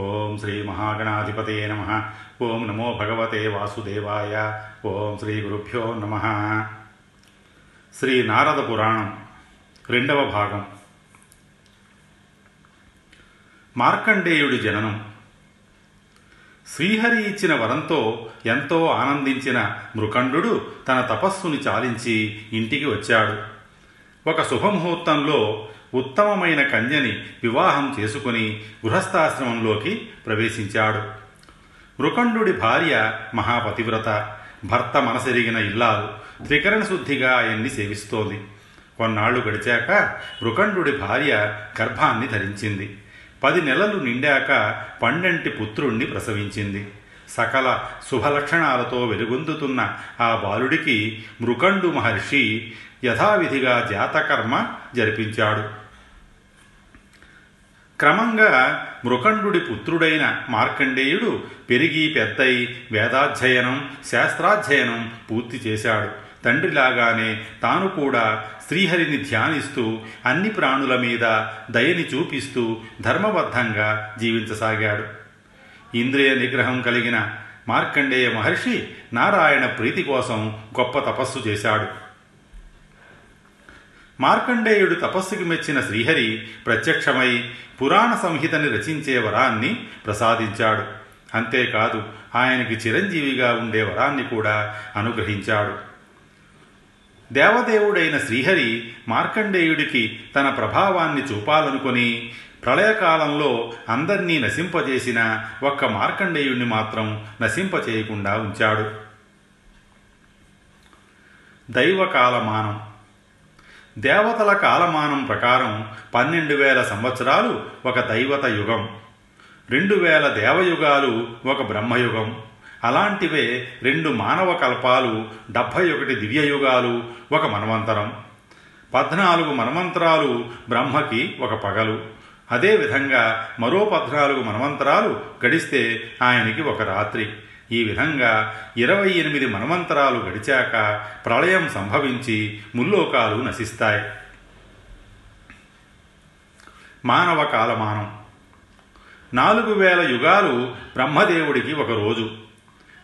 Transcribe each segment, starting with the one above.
ఓం శ్రీ మహాగణాధిపతే నమ. ఓం నమో భగవతే వాసుదేవాయ. ఓం శ్రీ గురుభ్యో నమ. శ్రీ నారద పురాణం రెండవ భాగం. మార్కండేయుడి జననం. శ్రీహరి ఇచ్చిన వరంతో ఎంతో ఆనందించిన మృకండు తన తపస్సుని చాలించి ఇంటికి వచ్చాడు. ఒక శుభముహూర్తంలో ఉత్తమమైన కన్యని వివాహం చేసుకుని గృహస్థాశ్రమంలోకి ప్రవేశించాడు. మృకండుడి భార్య మహాపతివ్రత భర్త మనసెరిగిన ఇల్లాలు త్రికరణ శుద్ధిగా ఆయన్ని సేవిస్తోంది. కొన్నాళ్ళు గడిచాక మృకండుడి భార్య గర్భాన్ని ధరించింది. పది నెలలు నిండాక పండంటి పుత్రుణ్ణి ప్రసవించింది. సకల శుభలక్షణాలతో వెలుగొందుతున్న ఆ బాలుడికి మృకండు మహర్షి యథావిధిగా జాతకర్మ జరిపించాడు. క్రమంగా మృకండుడి పుత్రుడైన మార్కండేయుడు పెరిగి పెద్దై వేదాధ్యయనం శాస్త్రాధ్యయనం పూర్తి చేశాడు. తండ్రిలాగానే తాను కూడా శ్రీహరిని ధ్యానిస్తూ అన్ని ప్రాణుల మీద దయని చూపిస్తూ ధర్మబద్ధంగా జీవించసాగాడు. ఇంద్రియ నిగ్రహం కలిగిన మార్కండేయ మహర్షి నారాయణ ప్రీతి కోసం గొప్ప తపస్సు చేశాడు. మార్కండేయుడు తపస్సుకి మెచ్చిన శ్రీహరి ప్రత్యక్షమై పురాణ సంహితని రచించే వరాన్ని ప్రసాదించాడు. అంతేకాదు ఆయనకి చిరంజీవిగా ఉండే వరాన్ని కూడా అనుగ్రహించాడు. దేవదేవుడైన శ్రీహరి మార్కండేయుడికి తన ప్రభావాన్ని చూపాలనుకుని ప్రళయకాలంలో అందర్నీ నశింపజేసిన ఒక్క మార్కండేయుణ్ణి మాత్రం నశింపచేయకుండా ఉంచాడు. దైవ కాలమానం దేవతల కాలమానం ప్రకారం పన్నెండు వేల సంవత్సరాలు ఒక దైవత యుగం. రెండు వేల దేవయుగాలు ఒక బ్రహ్మయుగం. అలాంటివే రెండు మానవ కల్పాలు డెబ్భై ఒకటి దివ్యయుగాలు ఒక మన్వంతరం. పద్నాలుగు మన్వంతరాలు బ్రహ్మకి ఒక పగలు. అదేవిధంగా మరో పద్నాలుగు మన్వంతరాలు గడిస్తే ఆయనకి ఒక రాత్రి. ఈ విధంగా ఇరవై ఎనిమిది మన్వంతరాలు గడిచాక ప్రళయం సంభవించి ముల్లోకాలు నశిస్తాయి. మానవ కాలమానం. నాలుగు వేల యుగాలు బ్రహ్మదేవుడికి ఒక రోజు.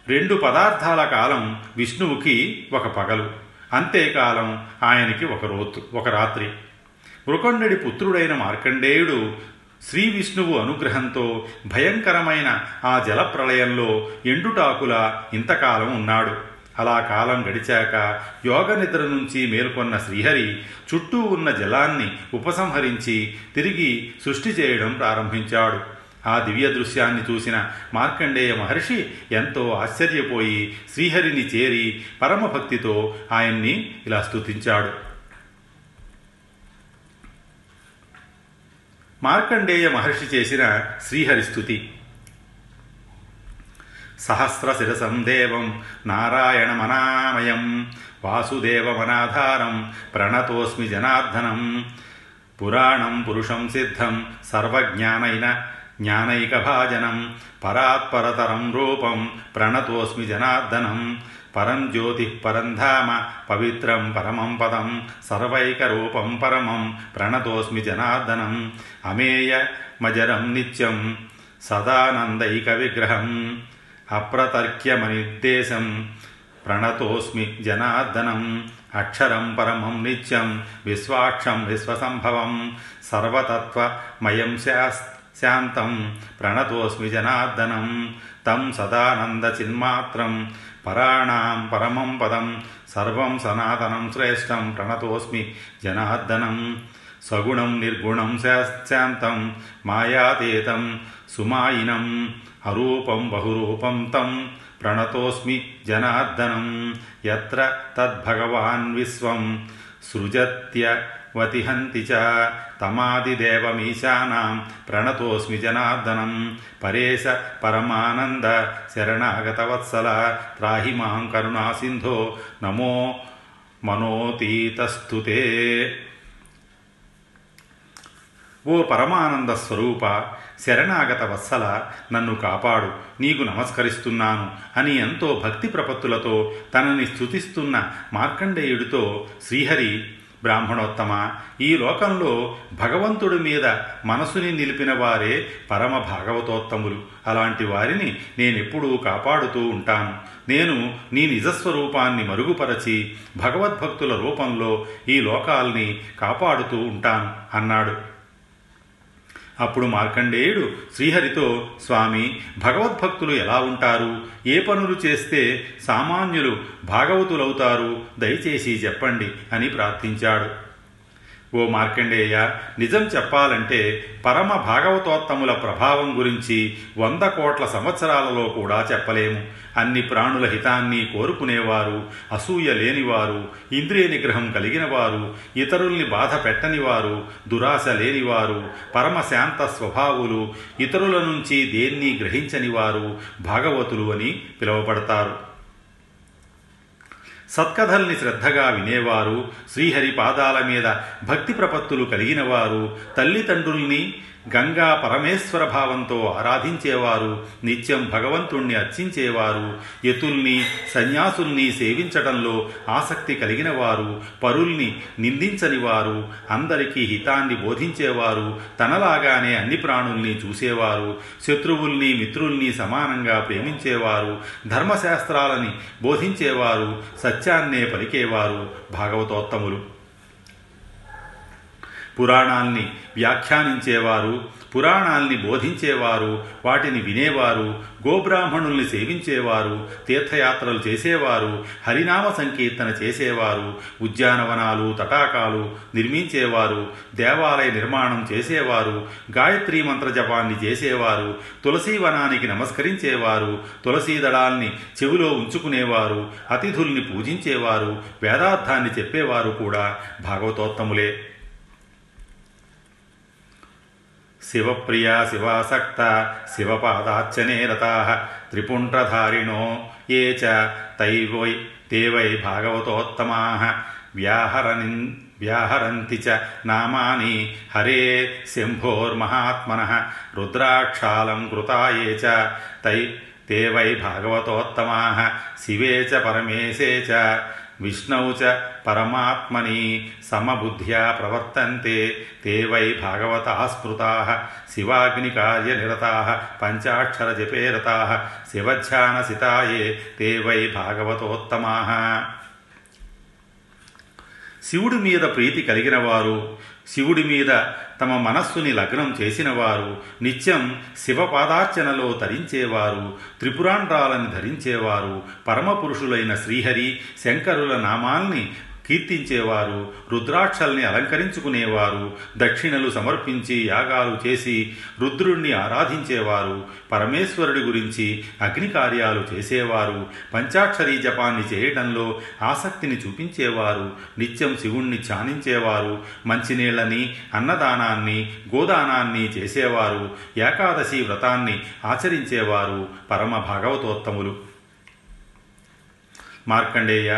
రెండు పదార్థాల కాలం విష్ణువుకి ఒక పగలు. అంతేకాలం ఆయనకి ఒక రోజు ఒక రాత్రి. మృకండుడి పుత్రుడైన మార్కండేయుడు శ్రీ విష్ణువు అనుగ్రహంతో భయంకరమైన ఆ జలప్రళయంలో ఎండుటాకుల ఇంతకాలం ఉన్నాడు. అలా కాలం గడిచాక యోగ నిద్ర నుంచి మేల్కొన్న శ్రీహరి చుట్టూ ఉన్న జలాన్ని ఉపసంహరించి తిరిగి సృష్టి చేయడం ప్రారంభించాడు. ఆ దివ్య దృశ్యాన్ని చూసిన మార్కండేయ మహర్షి ఎంతో ఆశ్చర్యపోయి శ్రీహరిని చేరి పరమభక్తితో ఆయన్ని ఇలా స్తుతించాడు. మార్కండేయ మహర్షి చేసిన శ్రీహరి స్థుతి సహస్రశిరసం దేవం నారాయణమనామయం వాసుదేవమనాధారం ప్రణతోస్మి జనార్దనం పురాణం పురుషం సిద్ధం సర్వజ్ఞానైన జ్ఞానైకభాజనం పరాత్పరతరం రూపం ప్రణతోస్మి జనార్దనం పరం జ్యోతి పరంధామ పవిత్రం పరమం పదం సర్వైకరూపం పరమం ప్రణతోస్మి జనార్దనం అమేయ మజరం నిత్యం సదానందైక విగ్రహం అప్రతర్క్యమనిర్దేశం ప్రణతోస్మి జనార్దనం అక్షరం పరమం నిత్యం విశ్వాక్షం విశ్వసంభవం సర్వతత్వమయం శాస్ శాంతం ప్రణతోస్మి జనార్దనం తం సదానందచిన్మాత్రం పరాణాం పరమం పదం సర్వం సనాతనం శ్రేష్టం ప్రణతోస్మి జనార్దనం సగుణం నిర్గుణం శాంతం మాయాతీతం సుమాయినం అరూపం బహురూపం తం ప్రణతోస్మి జనార్దనం ఎత్ర తద్భగవాన్ విశ్వం సృజత్యవతిహంతి చ తమాదిదేవమీశానాం ప్రణతోస్మి జనార్దనం పరేశ పరమానంద శరణాగతవత్సల త్రాహి మాం కరుణాసింధో నమో మనోతీతస్తుతే ఓ పరమానంద స్వరూప శరణాగత వత్సల నన్ను కాపాడు నీకు నమస్కరిస్తున్నాను అని ఎంతో భక్తి ప్రపత్తులతో తనని స్తుతిస్తున్న మార్కండేయుడితో శ్రీహరి బ్రాహ్మణోత్తమ ఈ లోకంలో భగవంతుడి మీద మనసుని నిలిపిన వారే పరమ భాగవతోత్తములు. అలాంటి వారిని నేనెప్పుడూ కాపాడుతూ ఉంటాను. నేను నీ నిజస్వరూపాన్ని మరుగుపరచి భగవద్భక్తుల రూపంలో ఈ లోకాల్ని కాపాడుతూ ఉంటాను అన్నాడు. అప్పుడు మార్కండేయుడు శ్రీహరితో స్వామి భగవద్భక్తులు ఎలా ఉంటారు? ఏ పనులు చేస్తే సామాన్యులు భాగవతులవుతారు? దయచేసి చెప్పండి అని ప్రార్థించాడు. ఓ మార్కండేయ నిజం చెప్పాలంటే పరమ భాగవతోత్తముల ప్రభావం గురించి వంద కోట్ల సంవత్సరాలలో కూడా చెప్పలేము. అన్ని ప్రాణుల హితాన్ని కోరుకునేవారు అసూయ లేనివారు ఇంద్రియ నిగ్రహం కలిగినవారు ఇతరుల్ని బాధ పెట్టనివారు దురాశ లేనివారు పరమశాంత స్వభావులు ఇతరుల నుంచి దేన్ని గ్రహించనివారు భాగవతులు అని పిలువబడతారు. సత్కథల్ని శ్రద్ధగా వినేవారు. శ్రీహరి పాదాల మీద భక్తి ప్రపత్తులు కలిగినవారు. తల్లిదండ్రుల్ని గంగా పరమేశ్వర భావంతో ఆరాధించేవారు నిత్యం భగవంతుణ్ణి అర్చించేవారు యతుల్ని సన్యాసుల్ని సేవించడంలో ఆసక్తి కలిగిన వారు పరుల్ని నిందించని వారు అందరికీ హితాన్ని బోధించేవారు తనలాగానే అన్ని ప్రాణుల్ని చూసేవారు శత్రువుల్ని మిత్రుల్ని సమానంగా ప్రేమించేవారు ధర్మశాస్త్రాలని బోధించేవారు సత్యాన్నే పలికేవారు భాగవతోత్తములు. పురాణాల్ని వ్యాఖ్యానించేవారు పురాణాల్ని బోధించేవారు వాటిని వినేవారు గోబ్రాహ్మణుల్ని సేవించేవారు తీర్థయాత్రలు చేసేవారు హరినామ సంకీర్తన చేసేవారు ఉద్యానవనాలు తటాకాలు నిర్మించేవారు దేవాలయ నిర్మాణం చేసేవారు గాయత్రీ మంత్ర జపాన్ని చేసేవారు తులసీ వనానికి నమస్కరించేవారు తులసీ దళాల్ని చెవిలో ఉంచుకునేవారు అతిథుల్ని పూజించేవారు వేదార్థాన్ని చెప్పేవారు కూడా భాగవతోత్తములే. శివప్రియా శివాసక్త శివపాదార్చనే రతా త్రిపుండ్రధారిణో ఏ చ తైవై తే వై భాగవతోత్తమా వ్యాహరని వ్యాహరంతి చ నామాని హరే శంభోర్మహాత్మన రుద్రాక్షాళం కృతాయే చ తై తే వై భాగవతోత్తమా శివే చ పరమేశే చ విష్ణౌ చ పరమాత్మని సమబుద్ధ్యా ప్రవర్తంతే తే వై భాగవతా స్మృతా శివాగ్నికార్యనిరతా పంచాక్షరజపే రతా శివధ్యానసితాయే తే వై భాగవతోత్తమా. శివుడి మీద ప్రీతి కలిగిన వారు శివుడి మీద తమ మనస్సుని లగ్నం చేసినవారు నిత్యం శివపాదార్చనలో తరించేవారు త్రిపురాండ్రాలను ధరించేవారు పరమపురుషులైన శ్రీహరి శంకరుల నామాల్ని కీర్తించేవారు రుద్రాక్షల్ని అలంకరించుకునేవారు దక్షిణలు సమర్పించి యాగాలు చేసి రుద్రుణ్ణి ఆరాధించేవారు పరమేశ్వరుడి గురించి అగ్ని కార్యాలు చేసేవారు పంచాక్షరీ జపాన్ని చేయడంలో ఆసక్తిని చూపించేవారు నిత్యం శివుణ్ణి ధ్యానించేవారు మంచినీళ్ళని అన్నదానాన్ని గోదానాన్ని చేసేవారు ఏకాదశి వ్రతాన్ని ఆచరించేవారు పరమ భాగవతోత్తములు మార్కండేయ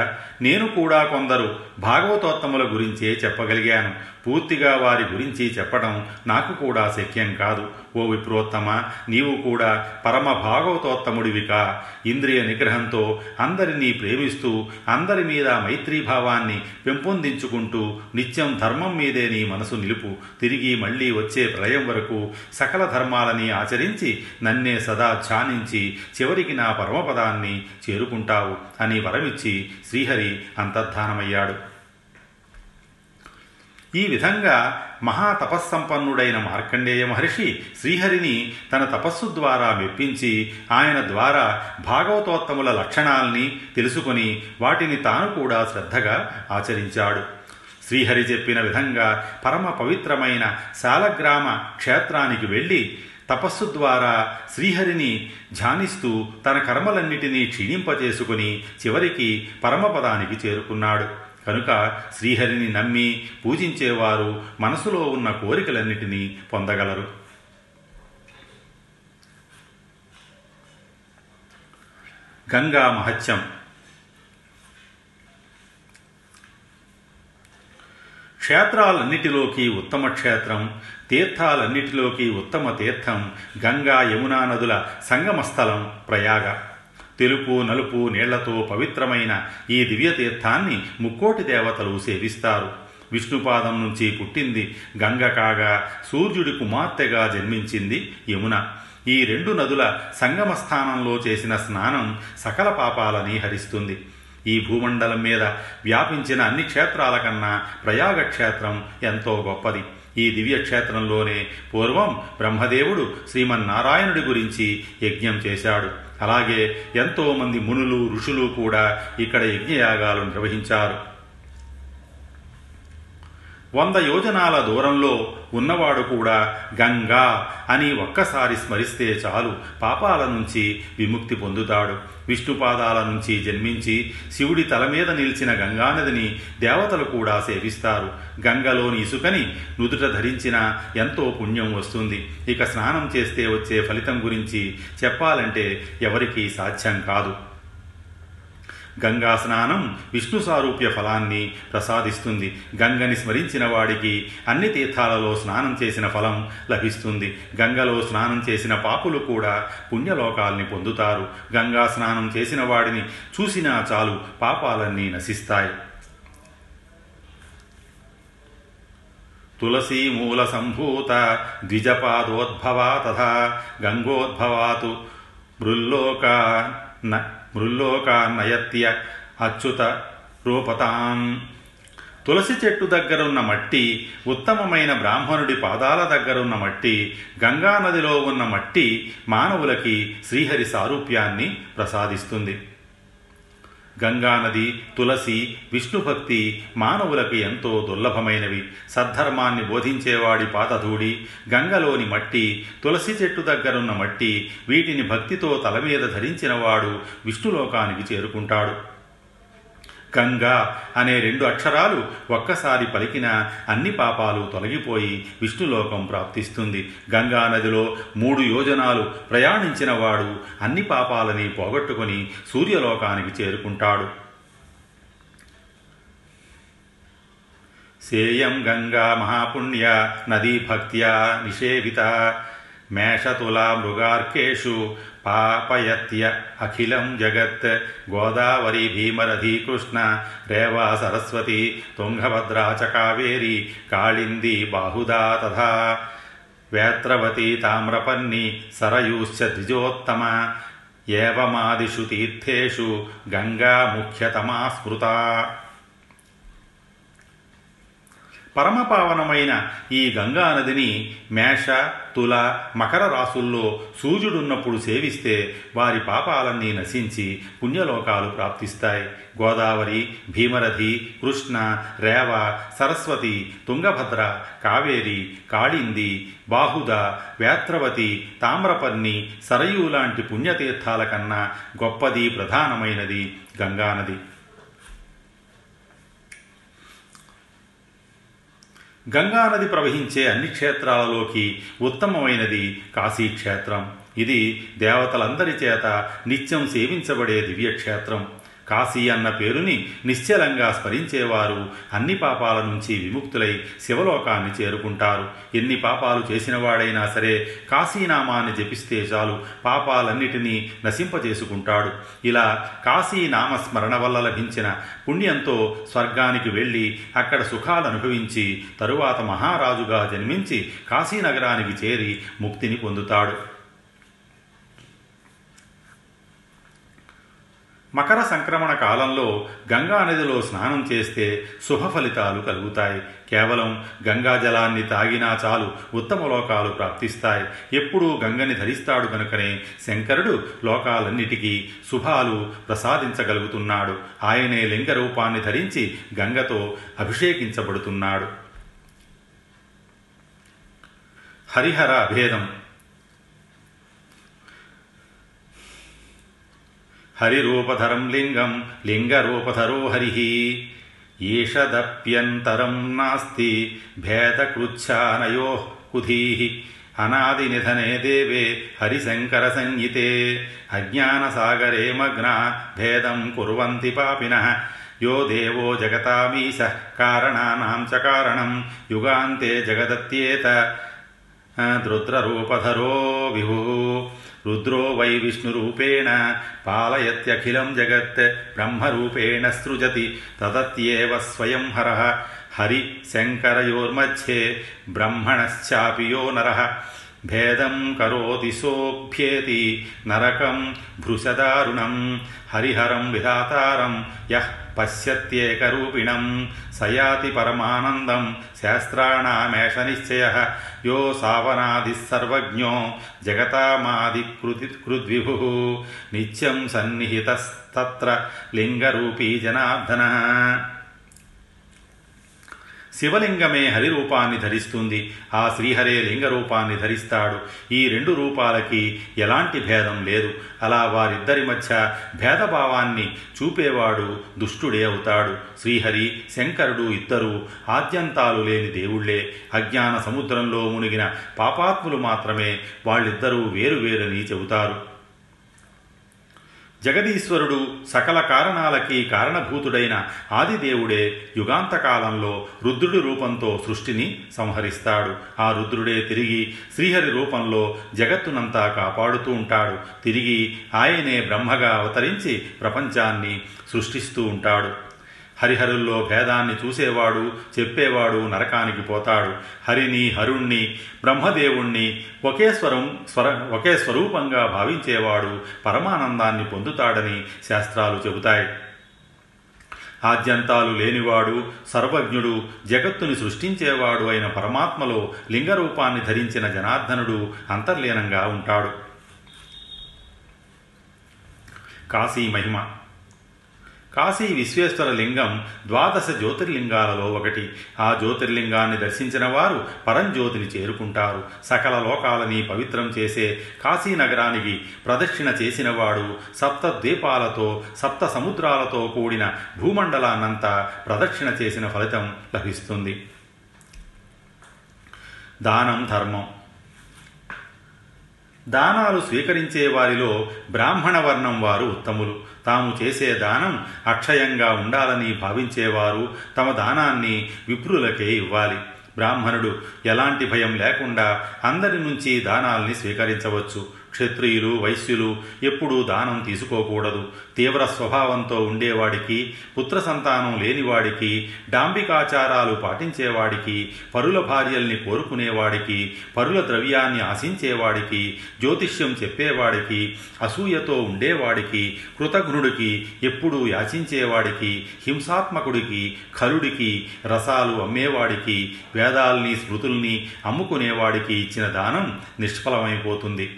నేను కూడా కొందరు భాగవతోత్తముల గురించే చెప్పగలిగాను. పూర్తిగా వారి గురించి చెప్పడం నాకు కూడా శక్యం కాదు. ఓ విప్రోత్తమ నీవు కూడా పరమ భాగవతోత్తముడివికా. ఇంద్రియ నిగ్రహంతో అందరినీ ప్రేమిస్తూ అందరి మీద మైత్రీభావాన్ని పెంపొందించుకుంటూ నిత్యం ధర్మం మీదే నీ మనసు నిలుపు. తిరిగి మళ్ళీ వచ్చే ప్రళయం వరకు సకల ధర్మాలని ఆచరించి నన్నే సదా ధ్యానించి చివరికి నా పరమపదాన్ని చేరుకుంటావు అని వరమిచ్చి శ్రీహరి అంతర్ధానమయ్యాడు. ఈ విధంగా మహాతపస్సంపన్నుడైన మార్కండేయ మహర్షి శ్రీహరిని తన తపస్సు ద్వారా మెప్పించి ఆయన ద్వారా భాగవతోత్తముల లక్షణాల్ని తెలుసుకొని వాటిని తాను కూడా శ్రద్ధగా ఆచరించాడు. శ్రీహరి చెప్పిన విధంగా పరమ పవిత్రమైన శాలగ్రామ క్షేత్రానికి వెళ్ళి తపస్సు ద్వారా శ్రీహరిని ధ్యానిస్తూ తన కర్మలన్నిటినీ క్షీణింపచేసుకుని చివరికి పరమపదానికి చేరుకున్నాడు. కనుక శ్రీహరిని నమ్మి పూజించేవారు మనసులో ఉన్న కోరికలన్నిటినీ పొందగలరు. గంగా మహత్యం. క్షేత్రాలన్నిటిలోకి ఉత్తమ క్షేత్రం తీర్థాలన్నిటిలోకి ఉత్తమ తీర్థం గంగా యమునా నదుల సంగమస్థలం ప్రయాగ. తెలుపు నలుపు నీళ్ళతో పవిత్రమైన ఈ దివ్యతీర్థాన్ని ముక్కోటి దేవతలు సేవిస్తారు. విష్ణుపాదం నుంచి పుట్టింది గంగ కాగా సూర్యుడి కుమార్తెగా జన్మించింది యమున. ఈ రెండు నదుల సంగమ స్థానంలో చేసిన స్నానం సకల పాపాలని హరిస్తుంది. ఈ భూమండలం మీద వ్యాపించిన అన్ని క్షేత్రాల కన్నా ప్రయాగ క్షేత్రం ఎంతో గొప్పది. ఈ దివ్యక్షేత్రంలోనే పూర్వం బ్రహ్మదేవుడు శ్రీమన్నారాయణుడి గురించి యజ్ఞం చేశాడు. అలాగే ఎంతోమంది మునులు ఋషులు కూడా ఇక్కడ యజ్ఞయాగాలు నిర్వహించారు. వంద యోజనాల దూరంలో ఉన్నవాడు కూడా గంగా అని ఒక్కసారి స్మరిస్తే చాలు. పాపాల నుంచి విముక్తి పొందుతాడు. విష్ణుపాదాల నుంచి జన్మించి శివుడి తల మీద నిలిచిన గంగానదిని దేవతలు కూడా సేవిస్తారు. గంగలోని ఇసుకని నుదుట ధరించిన ఎంతో పుణ్యం వస్తుంది. ఇక స్నానం చేస్తే వచ్చే ఫలితం గురించి చెప్పాలంటే ఎవరికీ సాధ్యం కాదు. గంగా స్నానం విష్ణు సారూప్య ఫలాన్ని ప్రసాదిస్తుంది. గంగని స్మరించిన వాడికి అన్ని తీర్థాలలో స్నానం చేసిన ఫలం లభిస్తుంది. గంగలో స్నానం చేసిన పాపులు కూడా పుణ్యలోకాల్ని పొందుతారు. గంగా స్నానం చేసిన వాడిని చూసినా చాలు పాపాలన్నీ నశిస్తాయి. తులసీమూల సంభూత ద్విజపాదోద్భవా తథా గంగోద్భవాతు మృల్లోక మృల్లోకాన్నయత్య అచ్యుత రూపతాం. తులసి చెట్టు దగ్గరున్న మట్టి ఉత్తమమైన బ్రాహ్మణుడి పాదాల దగ్గరున్న మట్టి గంగానదిలో ఉన్న మట్టి మానవులకి శ్రీహరి సారూప్యాన్ని ప్రసాదిస్తుంది. గంగానది తులసి విష్ణుభక్తి మానవులకు ఎంతో దుర్లభమైనవి. సద్ధర్మాన్ని బోధించేవాడి పాతధూడి గంగలోని మట్టి తులసి చెట్టు దగ్గరున్న మట్టి వీటిని భక్తితో తల మీద ధరించినవాడు విష్ణులోకానికి చేరుకుంటాడు. గంగా అనే రెండు అక్షరాలు ఒక్కసారి పలికిన అన్ని పాపాలు తొలగిపోయి విష్ణులోకం ప్రాప్తిస్తుంది. గంగా నదిలో మూడు యోజనాలు ప్రయాణించిన వాడు అన్ని పాపాలని పోగొట్టుకొని సూర్యలోకానికి చేరుకుంటాడు. సేయం గంగా మహాపుణ్య నదీ భక్త్యా నిషేవిత మేషతులా మృగార్కేషు పాపయత్య అఖిలం జగత్ గోదావరి భీమరథీ కృష్ణ రేవా సరస్వతి తుంగభద్రా చ కావేరి కాళింది బాహుదా తథా వేత్రవతి తామ్రపర్ణి సరయూశ్చ ద్విజోత్తమ ఏవమాదిషు తీర్థేషు గంగా ముఖ్యతమా స్మృతా పరమపావనమైన ఈ గంగా నదిని మేష తుల మకర రాసుల్లో సూర్యుడున్నప్పుడు సేవిస్తే వారి పాపాలన్నీ నశించి పుణ్యలోకాలు ప్రాప్తిస్తాయి. గోదావరి భీమరథి కృష్ణ రేవ సరస్వతి తుంగభద్ర కావేరి కాళింది బాహుద వేత్రవతి తామ్రపర్ణి సరయూ లాంటి పుణ్యతీర్థాల కన్నా గొప్పది ప్రధానమైనది గంగానది గంగానది ప్రవహించే అన్ని క్షేత్రాలలోకి ఉత్తమమైనది కాశీక్షేత్రం. ఇది దేవతలందరి చేత నిత్యం సేవించబడే దివ్యక్షేత్రం. కాశీ అన్న పేరుని నిశ్చలంగా స్మరించేవారు. అన్ని పాపాల నుంచి విముక్తులై శివలోకాన్ని చేరుకుంటారు. ఎన్ని పాపాలు చేసినవాడైనా సరే కాశీనామాన్ని జపిస్తే చాలు పాపాలన్నిటినీ నశింపజేసుకుంటాడు. ఇలా కాశీనామస్మరణ వల్ల లభించిన పుణ్యంతో స్వర్గానికి వెళ్ళి అక్కడ సుఖాలు అనుభవించి తరువాత మహారాజుగా జన్మించి కాశీనగరానికి చేరి ముక్తిని పొందుతాడు. మకర సంక్రమణ కాలంలో గంగా నదిలో స్నానం చేస్తే శుభ ఫలితాలు కలుగుతాయి. కేవలం గంగా జలాన్ని తాగినా చాలు ఉత్తమ లోకాలు ప్రాప్తిస్తాయి. ఎప్పుడూ గంగని ధరిస్తాడు కనుకనే శంకరుడు లోకాలన్నిటికీ శుభాలు ప్రసాదించగలుగుతున్నాడు. ఆయనే లింగ రూపాన్ని ధరించి గంగతో అభిషేకించబడుతున్నాడు. హరిహర అభేదం హరిరూపధరం లింగం లింగరూపధరో హరి ఈషదప్యంతరం నాస్తి భేదకృచ్ఛానయో కుధీ అనాదినిధనే దేవే హరిశంకర సంహితే అజ్ఞానసాగరే మగ్న భేదం కుర్వంతి పాపిన యో దేవో జగతామీశ కారణానాం చ కారణం యుగాంతే జగదత్యేత రుద్రరూపధరో విభు రుద్రో వై విష్ణురూపేణ పాలయత్యఖిలం జగత్ బ్రహ్మరూపేణ సృజతి తదత్యేవ స్వయం హర. హరి శంకరయోర్మధ్యే బ్రహ్మణశ్చాపి యో నర భేదం కరోతి సోభ్యేతి నరకం భృశదారుణం హరిహరం విధాతారం యః పశ్యత్యేకరూపిణం సయాతి పరమానందం శాస్త్రాణామేష నిశ్చయ యో సావనాదిः సర్వజ్ఞో జగతామాదికృతి కృద్విభు నిత్యం సన్నిహితస్తత్ర లింగరూపీ జనార్దన శివలింగమే హరి రూపాన్ని ధరిస్తుంది. ఆ శ్రీహరే లింగ రూపాన్ని ధరిస్తాడు. ఈ రెండు రూపాలకి ఎలాంటి భేదం లేదు. అలా వారిద్దరి మధ్య భేదభావాన్ని చూపేవాడు దుష్టుడే అవుతాడు. శ్రీహరి శంకరుడు ఇద్దరు ఆద్యంతాలు లేని దేవుళ్ళే. అజ్ఞాన సముద్రంలో మునిగిన పాపాత్ములు మాత్రమే వాళ్ళిద్దరూ వేరువేరని చెబుతారు. జగదీశ్వరుడు సకల కారణాలకి కారణభూతుడైన ఆదిదేవుడే యుగాంతకాలంలో రుద్రుడి రూపంతో సృష్టిని సంహరిస్తాడు. ఆ రుద్రుడే తిరిగి శ్రీహరి రూపంలో జగత్తునంతా కాపాడుతూ ఉంటాడు. తిరిగి ఆయనే బ్రహ్మగా అవతరించి ప్రపంచాన్ని సృష్టిస్తూ ఉంటాడు. హరిహరుల్లో భేదాన్ని చూసేవాడు చెప్పేవాడు నరకానికి పోతాడు. హరిని హరుణ్ణి బ్రహ్మదేవుణ్ణి ఒకే స్వరం స్వర ఒకే స్వరూపంగా భావించేవాడు పరమానందాన్ని పొందుతాడని శాస్త్రాలు చెబుతాయి. ఆద్యంతాలు లేనివాడు సర్వజ్ఞుడు జగత్తుని సృష్టించేవాడు అయిన పరమాత్మలో లింగరూపాన్ని ధరించిన జనార్దనుడు అంతర్లీనంగా ఉంటాడు. కాశీ మహిమ కాశీ విశ్వేశ్వర లింగం ద్వాదశ జ్యోతిర్లింగాలలో ఒకటి. ఆ జ్యోతిర్లింగాన్ని దర్శించిన వారు పరంజ్యోతిని చేరుకుంటారు. సకల లోకాలని పవిత్రం చేసే కాశీ నగరానికి ప్రదక్షిణ చేసినవాడు సప్త ద్వీపాలతో సప్త సముద్రాలతో కూడిన భూమండలాన్నంతా ప్రదక్షిణ చేసిన ఫలితం లభిస్తుంది. దానం ధర్మం. దానాలు స్వీకరించే వారిలో బ్రాహ్మణ వర్ణం వారు ఉత్తములు. తాము చేసే దానం అక్షయంగా ఉండాలని భావించేవారు తమ దానాన్ని విప్రులకే ఇవ్వాలి. బ్రాహ్మణుడు ఎలాంటి భయం లేకుండా అందరి నుంచి దానాల్ని స్వీకరించవచ్చు. క్షత్రియులు వైశ్యులు ఎప్పుడూ దానం తీసుకోకూడదు. తీవ్ర స్వభావంతో ఉండేవాడికి పుత్ర సంతానం లేనివాడికి డాంబికాచారాలు పాటించేవాడికి పరుల భార్యల్ని కోరుకునేవాడికి పరుల ద్రవ్యాన్ని ఆశించేవాడికి జ్యోతిష్యం చెప్పేవాడికి అసూయతో ఉండేవాడికి కృతజ్ఞుడికి ఎప్పుడూ యాచించేవాడికి హింసాత్మకుడికి ఖరుడికి రసాలు అమ్మేవాడికి వేదాల్ని స్మృతుల్ని అమ్ముకునేవాడికి ఇచ్చిన దానం నిష్ఫలమైపోతుంది.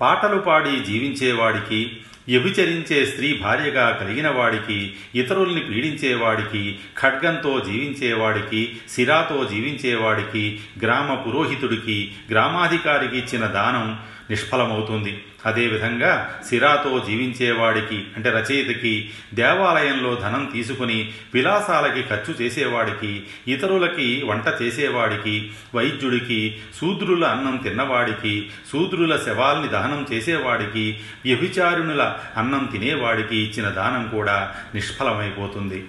పాటలు పాడి జీవించేవాడికి వ్యభిచరించే స్త్రీ భార్యగా కలిగిన వాడికి ఇతరుల్ని పీడించేవాడికి ఖడ్గంతో జీవించేవాడికి సిరాతో జీవించేవాడికి గ్రామ పురోహితుడికి గ్రామాధికారికి ఇచ్చిన దానం నిష్ఫలమవుతుంది. అదేవిధంగా సిరాతో జీవించేవాడికి అంటే రచయితకి దేవాలయంలో ధనం తీసుకుని విలాసాలకి ఖర్చు చేసేవాడికి ఇతరులకి వంట చేసేవాడికి వైద్యుడికి శూద్రుల అన్నం తిన్నవాడికి శూద్రుల శవాల్ని దహనం చేసేవాడికి వ్యభిచారుణుల అన్నం తినేవాడికి ఇచ్చిన దానం కూడా నిష్ఫలమైపోతుంది.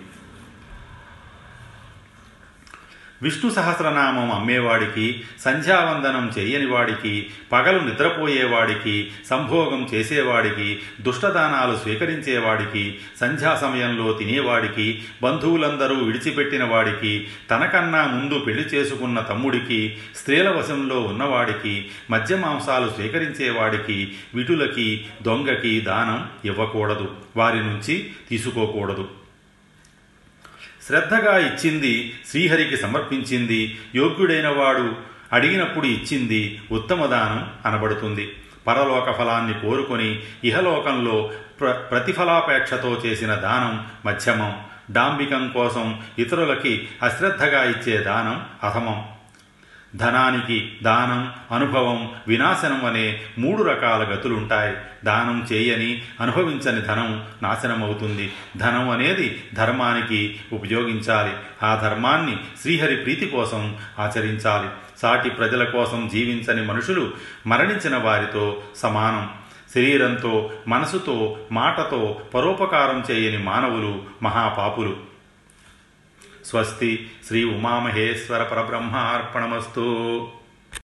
విష్ణు సహస్రనామం అమ్మేవాడికి సంధ్యావందనం చేయనివాడికి పగలు నిద్రపోయేవాడికి సంభోగం చేసేవాడికి దుష్టదానాలు స్వీకరించేవాడికి సంధ్యా సమయంలో తినేవాడికి బంధువులందరూ విడిచిపెట్టిన వాడికి తనకన్నా ముందు పెళ్ళి చేసుకున్న తమ్ముడికి స్త్రీల వశంలో ఉన్నవాడికి మద్య మాంసాలు స్వీకరించేవాడికి విటులకి దొంగకి దానం ఇవ్వకూడదు. వారి నుంచి తీసుకోకూడదు. శ్రద్ధగా ఇచ్చింది శ్రీహరికి సమర్పించింది యోగ్యుడైన వాడు అడిగినప్పుడు ఇచ్చింది ఉత్తమ దానం అనబడుతుంది. పరలోక ఫలాన్ని కోరుకొని ఇహలోకంలో ప్ర ప్రతిఫలాపేక్షతో చేసిన దానం మధ్యమం. డాంబికం కోసం ఇతరులకి అశ్రద్ధగా ఇచ్చే దానం అధమం. ధనానికి దానం అనుభవం వినాశనం అనే మూడు రకాల గతులుంటాయి. దానం చేయని అనుభవించని ధనం నాశనమవుతుంది. ధనం అనేది ధర్మానికి ఉపయోగించాలి. ఆ ధర్మాన్ని శ్రీహరి ప్రీతి కోసం ఆచరించాలి. సాటి ప్రజల కోసం జీవించని మనుషులు మరణించిన వారితో సమానం. శరీరంతో మనసుతో మాటతో పరోపకారం చేయని మానవులు మహాపాపులు. స్వస్తి శ్రీ ఉమామహేశ్వర పరబ్రహ్మార్పణమస్తు